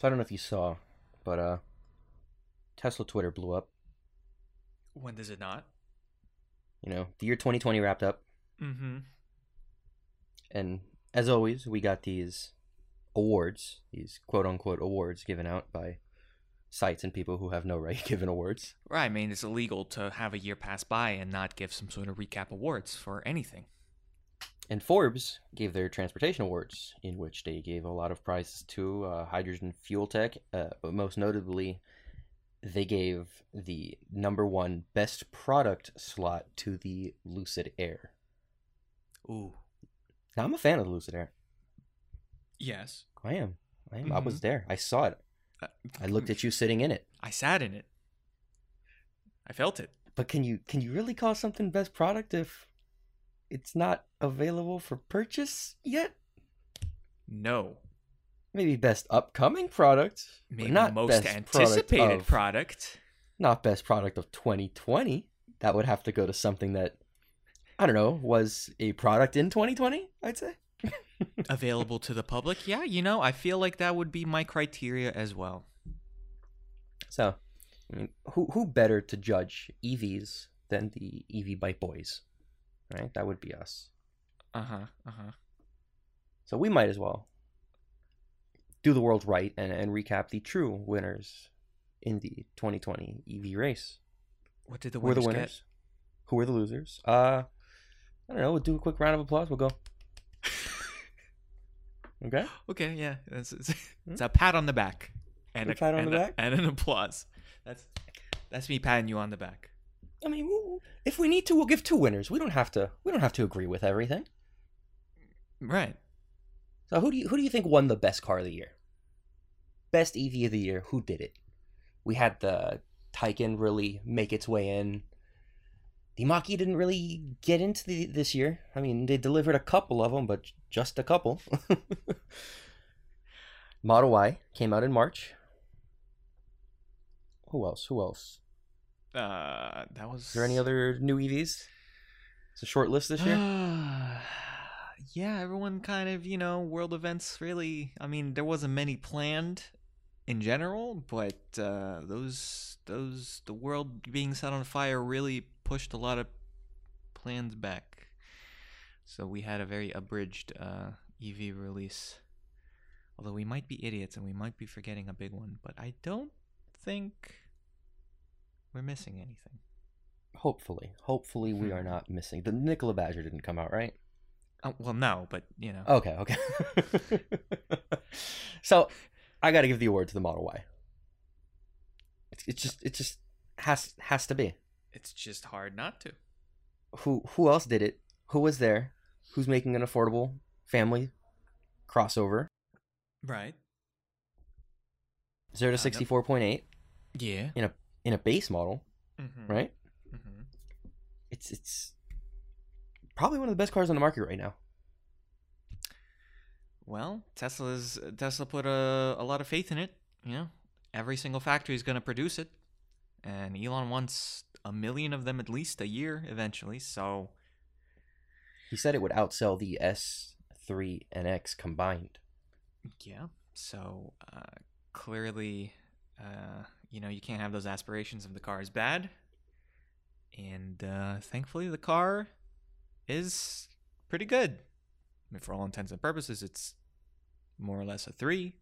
So I don't know if you saw, but uh, Tesla Twitter blew up. When does it not? You know, the year 2020 wrapped up, Mm-hmm. and as always, we got these awards, these quote unquote awards given out by sites and people who have no right giving awards. Right. I mean, it's illegal to have a year pass by and not give some sort of recap awards for anything. And Forbes gave their transportation awards, in which they gave a lot of prizes to uh, hydrogen fuel tech, uh, but most notably, they gave the number one best product slot to the Lucid Air. Ooh. Now, I'm a fan of the Lucid Air. Yes. I am. I am. I was there. I saw it. Uh, I looked at you sitting in it. I sat in it. I felt it. But can you can you really call something best product if it's not available for purchase yet? No. Maybe best upcoming product, Maybe not most best product anticipated of- product. not best product of 2020. That would have to go to something that I don't know was a product in 2020. I'd say. available to the public. Yeah, you know, I feel like that would be my criteria as well. So, I mean, who who better to judge EVs than the EV Byte boys, right? That would be us. Uh huh. Uh huh. So we might as well do the world right and, and recap the true winners in the 2020 EV race. What did the Who are the winners winners? Who were the losers? Uh, I don't know. We'll do a quick round of applause. We'll go. Okay. Okay, yeah, it's, it's, it's a pat on the back and A pat on the back? and an applause. That's that's me patting you on the back. I mean, if we need to, we'll give two winners. We don't have to. We don't have to agree with everything. Right. So who do you who do you think won the best car of the year? Best EV of the year. Who did it? We had the Taycan really make its way in. The Mach-E didn't really get into the, this year. I mean, they delivered a couple of them, but just a couple. Model Y came out in March. Who else? Who else? Uh, that was. Is there any other new EVs? It's a short list this year. yeah, everyone kind of, you know, world events really. I mean, there wasn't many planned in general, but uh, those those the world being set on fire really pushed a lot of plans back. So we had a very abridged uh, EV release. Although we might be idiots and we might be forgetting a big one, but I don't think we're missing anything. Hopefully, hopefully we Hmm. are not missing. The Nikola Badger didn't come out, right? Oh, well, no, but you know. Okay, okay. so, I got to give the award to the Model Y. It's, it's just it just has has to be. It's just hard not to. Who who else did it? Who was there? Who's making an affordable family crossover? Right. 0 to Uh, 64.8 Yeah. in a in a base model, Mm-hmm. right? Mm-hmm. It's it's probably one of the best cars on the market right now. Well, Tesla's Tesla put a, a lot of faith in it. You know, every single factory is going to produce it, and Elon wants a million of them at least a year eventually. So He said it would outsell the S3 and X combined. yeah. So uh, clearly, uh, you know, you can't have those aspirations if the car is bad. And uh, thankfully, the car is pretty good. I mean, for all intents and purposes, it's more or less a three,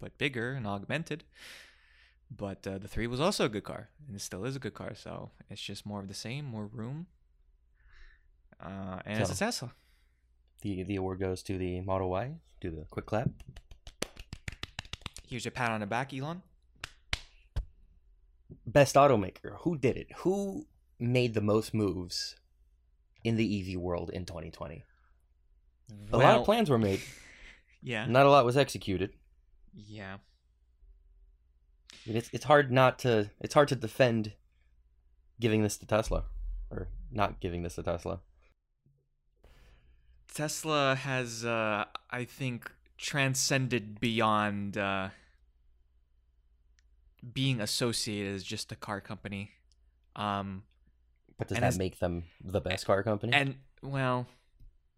but bigger and augmented. But uh, the three was also a good car, and it still is a good car. So it's just more of the same, more room, uh, and it's a So- Tesla. The the award goes to the Model Y. Do the quick clap. Here's your pat on the back, Elon. Best automaker. Who did it? Who made the most moves in the EV world in 2020? A lot of plans were made. Yeah, Not a lot was executed. yeah. I mean, it's it's hard not to it's hard to defend giving this to Tesla or not giving this to Tesla. Tesla has, uh, I think, transcended beyond uh, being associated as just a car company. Um, But does And that make them the best car company? and well,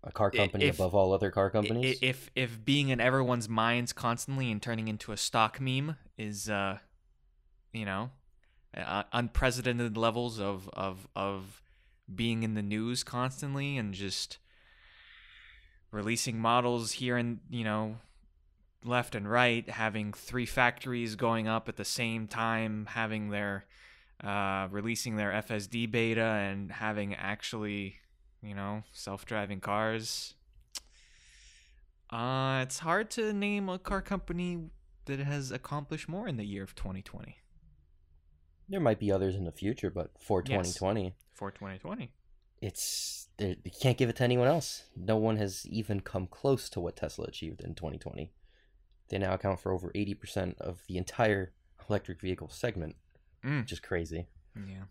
a car company if- above all other car companies. If if being in everyone's minds constantly and turning into a stock meme is, uh, you know, uh, unprecedented levels of of of being in the news constantly and just releasing models here and you know left and right, having three factories going up at the same time, having their uh, releasing their FSD beta and having actually, you know, self-driving cars. Uh, it's hard to name a car company that has accomplished more in the year of 2020 there might be others in the future, but for Yes. 2020, for 2020. it's you can't give it to anyone else. No one has even come close to what Tesla achieved in 2020. They now account for over 80% of the entire electric vehicle segment, Mm. which is crazy. Yeah.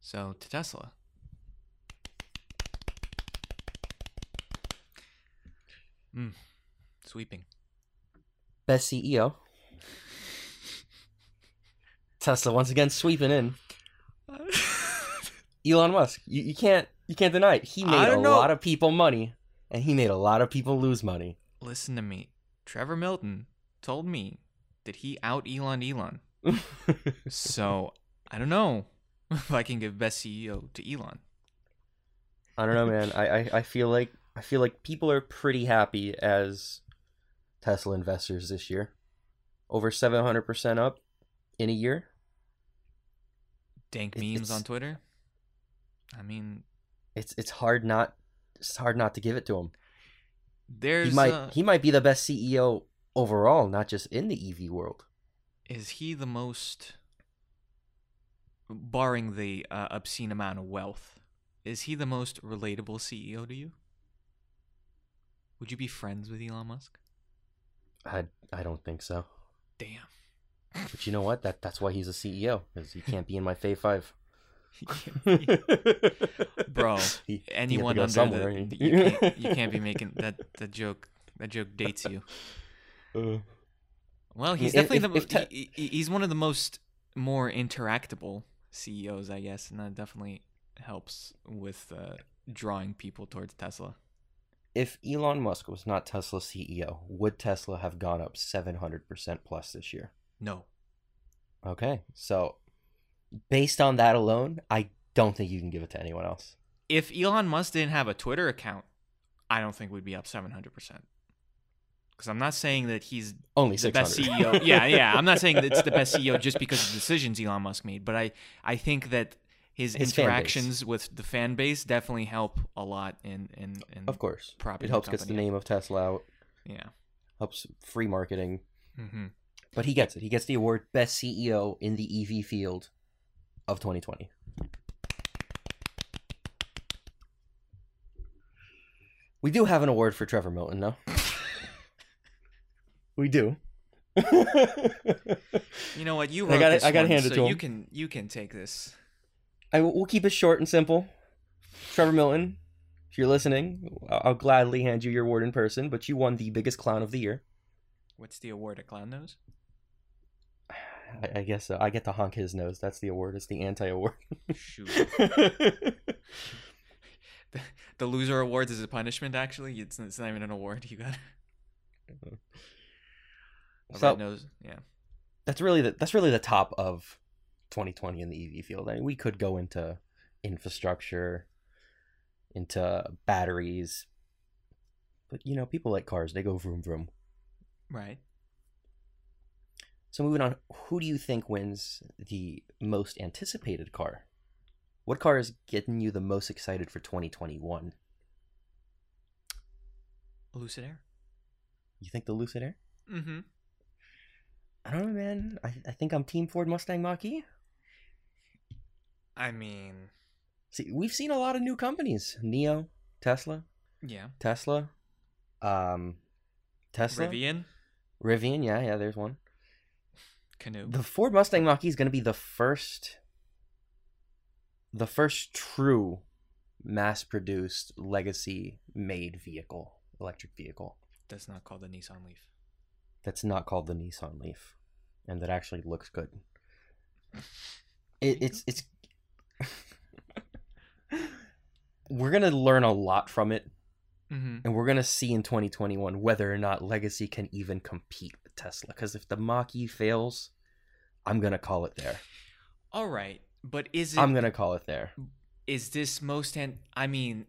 So to Tesla. Mm. Sweeping. Best CEO. Tesla once again sweeping in. Elon Musk. You, you can't you can't deny it. He made a know. lot of people money, and he made a lot of people lose money. Listen to me. Trevor Milton told me that he out Elon Elon. So I don't know if I can give best CEO to Elon. I don't know, man. I, I, I feel like I feel like people are pretty happy as Tesla investors this year. Over seven hundred percent up in a year. Dank memes it's- on Twitter. I mean, It's it's hard not it's hard not to give it to him. there's he might uh, he might be the best CEO overall, not just in the EV world. Is he the most barring the uh, obscene amount of wealth is he the most relatable ceo to you? Would you be friends with elon musk? I I don't think so. damn. But you know what? That that's why he's a CEO because he can't be in my Fave Five. Bro, He- he anyone go under the, you, can't, you can't be making that that joke that joke dates you. Uh, well he's If- definitely if- the if he, he- he's one of the most more interactable ceos i guess and that definitely helps with uh, drawing people towards tesla if Elon Musk was not Tesla CEO, would Tesla have gone up 700% plus this year? no Okay. So, based on that alone, I don't think you can give it to anyone else. if Elon Musk didn't have a Twitter account, I don't think we'd be up 700%. Because I'm not saying that he's Only the 600. best CEO. yeah, yeah. I'm not saying that it's the best CEO just because of the decisions Elon Musk made, but I, I think that his, His interactions with the fan base definitely help a lot in in, in of course. It helps gets the name of Tesla out, Yeah. helps free marketing. hmm But he gets it. He gets the award Best CEO in the EV field of 2020. We do have an award for Trevor Milton, though. We do. You know what? You I wrote gotta- this I gotta one, hand it so to you him. can you can take this. I we'll keep it short and simple. Trevor Milton, if you're listening, I'll gladly hand you your award in person, but you won the biggest clown of the year. What's the award at Clown Nose? I, I guess so. I get to honk his nose. That's the award. It's the anti-award. Shoot. the, the loser awards is a punishment. Actually, it's, it's not even an award. You got. Mm-hmm. So-. Yeah. that's really the that's really the top of 2020 in the EV field. I mean, we could go into infrastructure, into batteries, but you know, people like cars. They go vroom vroom. Right. So moving on, who do you think wins the most anticipated car? What car is getting you the most excited for 2021? Lucid Air. You think the Lucid Air? Mm-hmm. I don't know, man. I, I think I'm Team Ford Mustang Mach-E. I mean, See, we've seen a lot of new companies: NIO, Tesla, yeah. Tesla, um, Tesla, Rivian, Rivian. Yeah, yeah. There's one. Canoo. The Ford Mustang Mach-E is going to be the first, the first true mass-produced legacy-made vehicle, electric vehicle. That's not called the Nissan Leaf. that's not called the Nissan Leaf, and that actually looks good. It, it's it's we're gonna learn a lot from it, Mm-hmm. and we're gonna see in 2021 whether or not Legacy can even compete with Tesla. Because if the Mach E fails, I'm gonna call it there. All right, but is it I'm gonna call it there. is this most an I mean,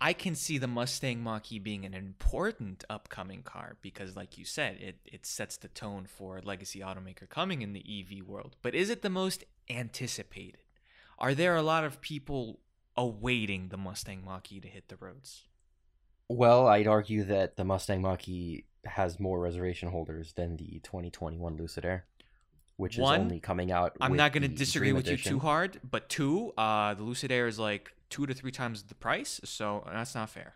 I can see the Mustang Mach-E being an important upcoming car because like you said, it it sets the tone for legacy automaker coming in the EV world. But is it the most anticipated? Are there a lot of people awaiting the Mustang Mach-E to hit the roads? Well, I'd argue that the Mustang Mach E has more reservation holders than the 2021 Lucid Air, which One, is only coming out. I'm not going to disagree Dream with you too hard, but two, uh, the Lucid Air is like two to three times the price, so that's not fair.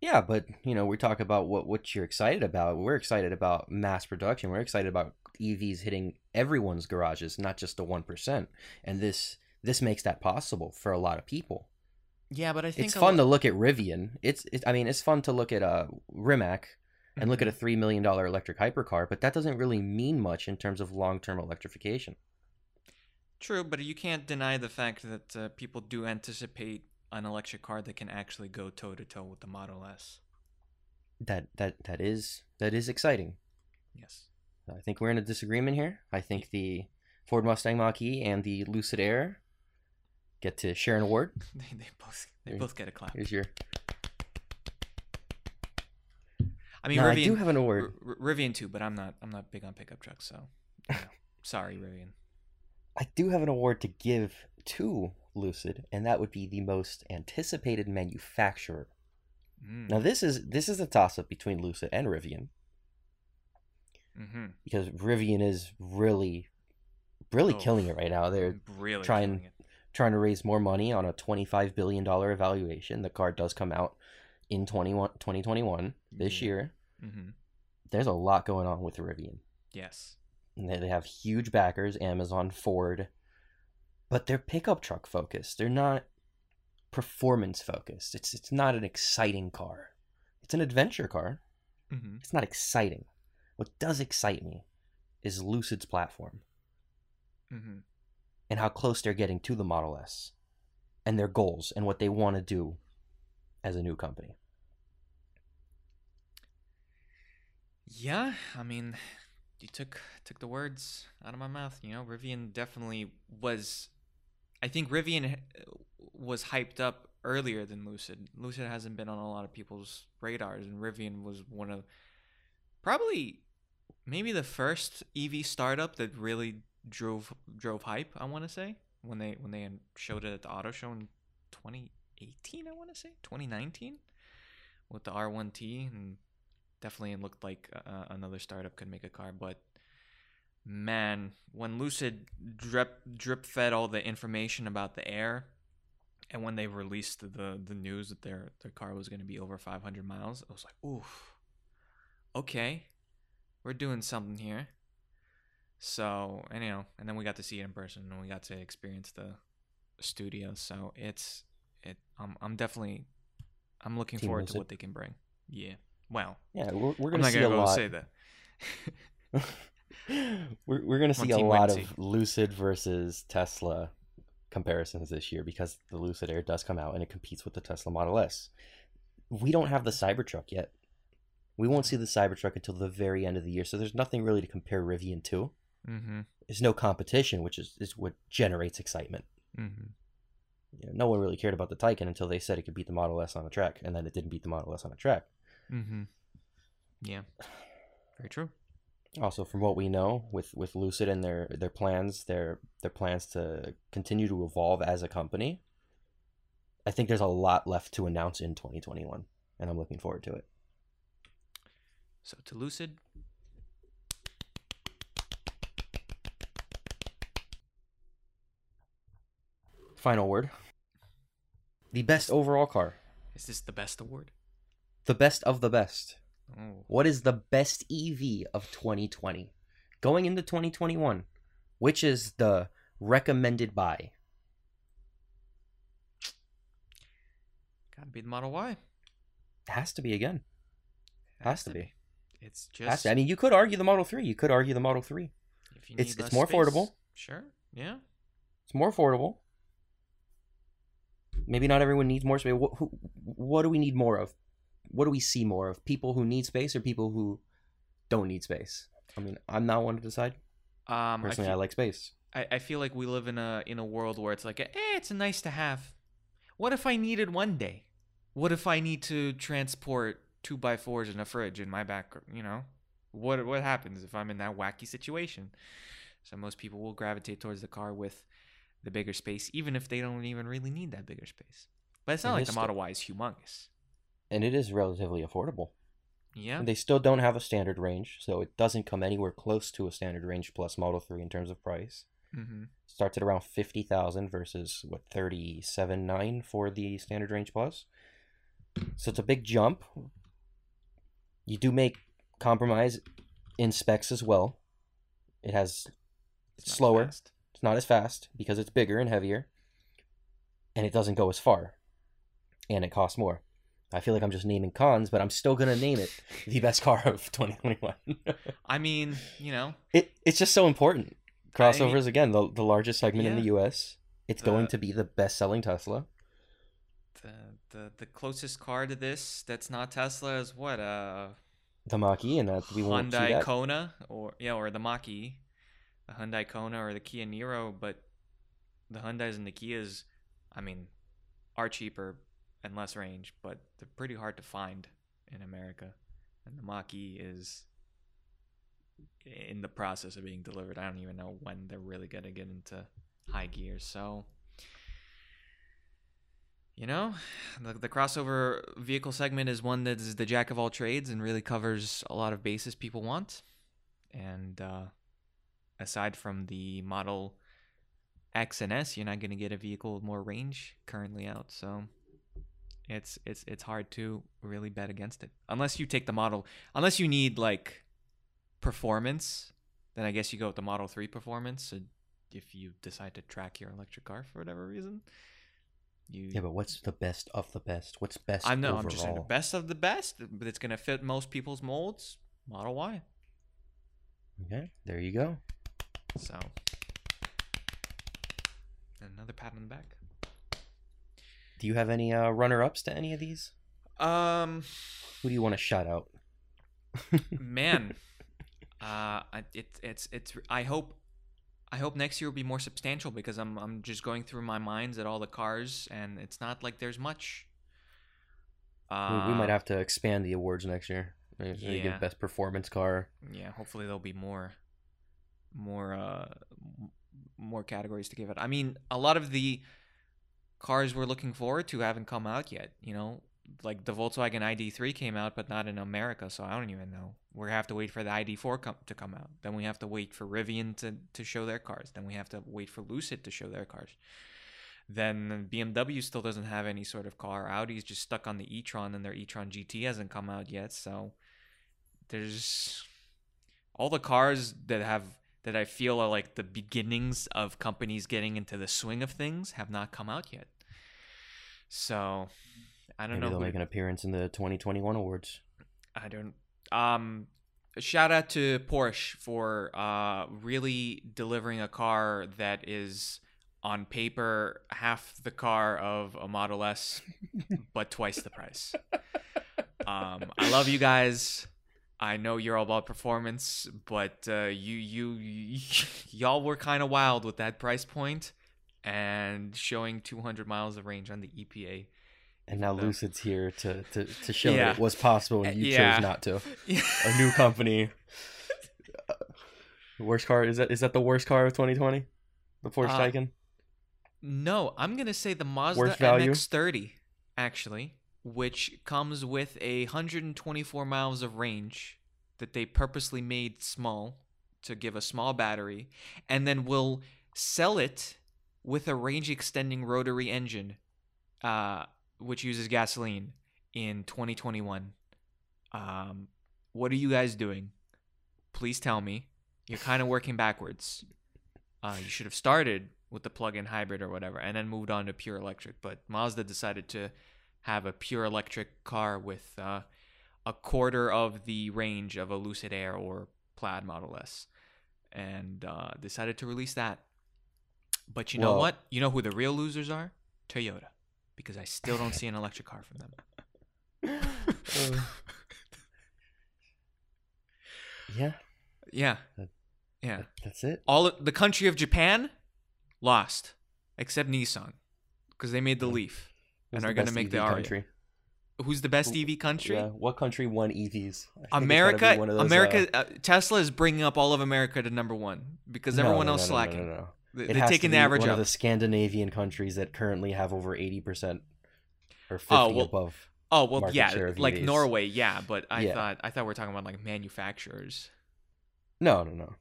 Yeah, but you know, we talk about what what you're excited about. We're excited about mass production. We're excited about EVs hitting everyone's garages, not just the one percent. And this this makes that possible for a lot of people. Yeah, but I think It's fun lo- to look at Rivian. It's it, I mean, it's fun to look at uh, Rimac and look at a Mhm. three million dollar electric hypercar, but that doesn't really mean much in terms of long term electrification. True, but you can't deny the fact that uh, people do anticipate an electric car that can actually go toe to toe with the Model S. That that that is that is exciting. Yes. I think we're in a disagreement here. I think the Ford Mustang Mach E and the Lucid Air get to share an award. They, they both they both get a clap. Here's your. I mean, Now, I Rivian, do have an award. R- Rivian too, but I'm not I'm not big on pickup trucks, so you know, sorry, Rivian. I do have an award to give to Lucid, and that would be the most anticipated manufacturer. Mm. Now, this is this is a toss up between Lucid and Rivian Mm-hmm. because Rivian is really, really Oh. killing it right now. They're really trying- trying to raise more money on a $25 billion evaluation. The car does come out in 21, 2021 this Yeah. year. Mm-hmm. There's a lot going on with Rivian. Yes. And They they have huge backers, Amazon, Ford, but they're pickup truck focused. They're not performance focused. It's it's not an exciting car. It's an adventure car. Mm-hmm. It's not exciting. What does excite me is Lucid's platform Mm-hmm. and how close they're getting to the Model S and their goals and what they want to do as a new company. Yeah, I mean, you took took the words out of my mouth. You know, Rivian definitely was. I think Rivian uh, was hyped up earlier than Lucid. Lucid hasn't been on a lot of people's radars, and Rivian was one of probably maybe the first EV startup that really drove drove hype. I want to say when they when they showed it at the auto show in 2018. I want to say 2019 with the R1T and definitely it looked like uh, another startup could make a car but man when lucid drip drip fed all the information about the air and when they released the the news that their their car was going to be over 500 miles i was like oof okay we're doing something here so you know and then we got to see it in person and we got to experience the studio so it's it i'm, I'm definitely i'm looking Team forward Lucid. to what they can bring yeah well Yeah, we're, we're i'm going to not see gonna a go lot. say that we're we're to see a lot of Lucid versus Tesla comparisons this year because the Lucid Air does come out and it competes with the Tesla Model S. We don't have the Cybertruck yet. We won't see the Cybertruck until the very end of the year, so there's nothing really to compare Rivian to. mm-hmm There's no competition, which is, is what generates excitement. mm-hmm You know, no one really cared about the Taycan until they said it could beat the Model S on a track, and then it didn't beat the Model S on a track. mm-hmm. Yeah. Very true. Also from what we know with with lucid and their their plans their their plans to continue to evolve as a company i think there's a lot left to announce in 2021 and i'm looking forward to it. So to lucid. Final word the best overall car. Is this the best award? The best of the best. Oh. What is the best ev of 2020 going into 2021 which is the recommended buy? Gotta be the model y. Has to be again. Has to be. it's just to. i mean you could argue the model 3 you could argue the model 3 if you it's- need it's less more space, affordable. sure yeah. It's more affordable. Maybe not everyone needs more space. What, who, what do we need more of? What do we see more of? People who need space or people who don't need space? I mean, I'm not one to decide. Um, Personally, I, I, like space. I, I feel like we live in a in a world where it's like, eh, it's nice to have. What if I need it one day? What if I need to transport two by fours in a fridge in my back? You know, what what happens if I'm in that wacky situation? So most people will gravitate towards the car with the bigger space, even if they don't even really need that bigger space. But it's not It like the Model Y is humongous. And it is relatively affordable. Yeah. They still don't have a standard range, so it doesn't come anywhere close to a standard range plus Model 3 in terms of price. Mm-hmm. Starts at around 50,000 versus what 37.9 for the standard range plus. So it's a big jump. You do make compromise in specs as well. It has It's slower. fast. Not as fast because it's bigger and heavier. And it doesn't go as far. And it costs more. I feel like I'm just naming cons, but I'm still gonna name it the best car of 2021. I mean, you know, it it's just so important. I- Crossovers again, the the largest segment in the US. It's going to be the best selling Tesla. the the the closest car to this that's not Tesla is what uh The Mach-E, and that we won't see Hyundai that. Kona or yeah or the Mach-E, the Hyundai Kona or the Kia Niro, but the Hyundais and the Kias, I mean, are cheaper and less range, but they're pretty hard to find in America, and the Mach-E is in the process of being delivered. I don't even know when they're really gonna get into high gear, so. You know, the, the crossover vehicle segment is one that is the jack of all trades and really covers a lot of bases people want. And uh, aside from the Model X and S, you're not going to get a vehicle with more range currently out. So it's it's it's hard to really bet against it unless you take the model. Unless you need like performance, then I guess you go with the Model Three performance. So if you decide to track your electric car for whatever reason, you Yeah, but what's the best of the best? What's best I know. overall? I'm just saying the best of the best, but it's gonna fit most people's molds. Model Y. Okay, there you go. So another pat on the back. Do you have any uh, runner-ups to any of these? Um, Who do you want to shout out? man, uh, I- it, it's it's. I hope, I hope next year will be more substantial because I'm I'm just going through my minds at all the cars and it's not like there's much. We- Uh, we might have to expand the awards next year. Maybe yeah. give best performance car. yeah hopefully there'll be more more uh more categories to give it. I mean a lot of the cars we're looking forward to haven't come out yet you know? Like the volkswagen id3 came out but not in america so i don't even know. We have to wait for the id4 com- to come out. Then we have to wait for rivian to, to show their cars. Then we have to wait for lucid to show their cars. Then bmw still doesn't have any sort of car. Audi's just stuck on the e-tron and their e-tron gt hasn't come out yet so there's all the cars that have that I feel are like the beginnings of companies getting into the swing of things have not come out yet. So I don't Maybe know. they'll who- make an appearance in the 2021 awards. I don't. Um, shout out to Porsche for uh really delivering a car that is on paper half the car of a Model S, but twice the price. Um, I love you guys. I know you're all about performance, but uh, you you y'all were kind of wild with that price point and showing 200 miles of range on the EPA. And now No. Lucid's here to, to, to show Yeah. that it was possible and you Yeah. chose not to. A new company. Uh, worst car is that is that the worst car of 2020? The Porsche Uh, Taycan? No, I'm gonna say the Mazda MX-30 actually, which comes with a 124 miles of range that they purposely made small to give a small battery, and then will sell it with a range extending rotary engine, uh, which uses gasoline in 2021. Um, what are you guys doing? Please tell me. You're kind of working backwards. Uh, you should have started with the plug-in hybrid or whatever, and then moved on to pure electric. But Mazda decided to have a pure electric car with uh, a quarter of the range of a Lucid Air or Plaid Model S, and uh, decided to release that. But you know Well- what? You know who the real losers are? Toyota. because I still don't see an electric car from them. Uh, yeah, Yeah. That- Yeah. that- that's it. All the country of Japan lost except Nissan because they made the Yeah. Leaf. Who's are gonna make EV the Ariya. country. Who's the best EV country? Yeah, what country won EVs? I think it's gotta be America. those, uh, America. Uh, Tesla is bringing up all of America to number one because everyone no, else no, no, no, slacking. no, no. They- It They're has to taking the average one up. of the Scandinavian countries that currently have over eighty percent or fifty Oh, well, above. Oh well, yeah, like. Norway, yeah. But I Yeah. thought I thought we are talking about like manufacturers. No, no, no.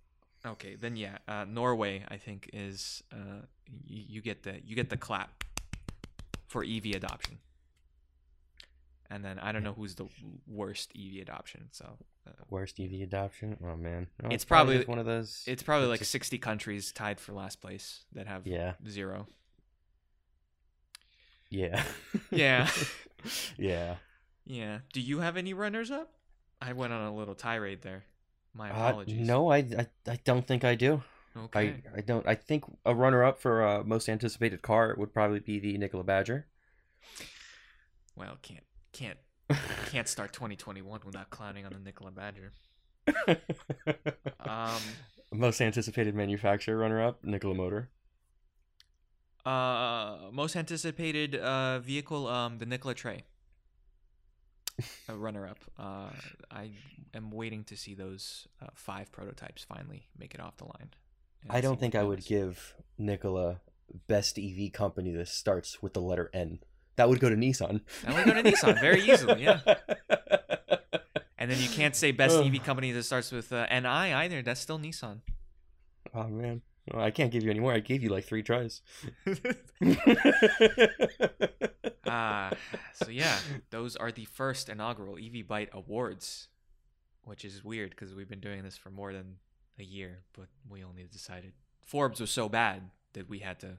Okay, then yeah, uh, Norway I think is uh, you, you get the you get the clap for EV adoption, and then I don't know who's the worst EV adoption. So uh, Worst EV adoption? Oh man, No, It's probably- just one of those. it's probably like just- sixty countries tied for last place that have yeah, zero. yeah, Yeah, yeah. yeah. Do you have any runners up? I went on a little tirade there. My Uh, apologies. no, I, I, I don't think I do. Okay. I, I don't. I think a runner-up for uh, most anticipated car would probably be the Nikola Badger. Well, can't can't can't start 2021 without clowning on the Nikola Badger. Um, most anticipated manufacturer runner-up, Nikola Motor. uh, most anticipated uh vehicle, um, the Nikola Tre. A runner-up. Uh, I am waiting to see those uh, five prototypes finally make it off the line. I don't think I would give Nikola best EV company that starts with the letter N. That would go to Nissan. That would go to Nissan very easily, yeah. And then you can't say best. EV company that starts with uh, NI either. That's still Nissan. oh man, well, I can't give you any more. I gave you like three tries. Ah, so yeah, those are the first inaugural EV Byte Awards, which is weird because we've been doing this for more than a year, but we only decided Forbes was so bad that we had to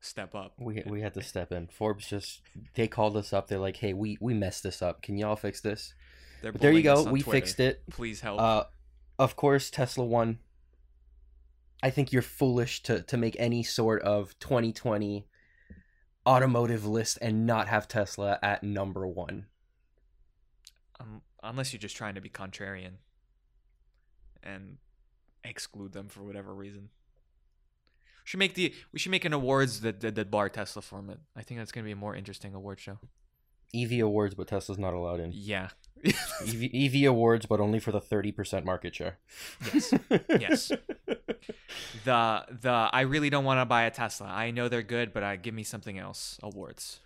step up. we we had to step in. Forbes just they called us up. They're like, "Hey, we we messed this up. Can y'all fix this?" But there you go. We Twitter. fixed it. Please help. Uh, of course, Tesla won. I think you're foolish to to make any sort of 2020 automotive list and not have Tesla at number one. um, unless you're just trying to be contrarian and exclude them for whatever reason. We should make the we should make an awards that that, that bar Tesla format. I think that's gonna be a more interesting award show. EV awards, but Tesla's not allowed in. Yeah. EV, EV awards, but only for the 30% market share. Yes. Yes. the the I really don't want to buy a Tesla. I know they're good, but I give me something else. Awards.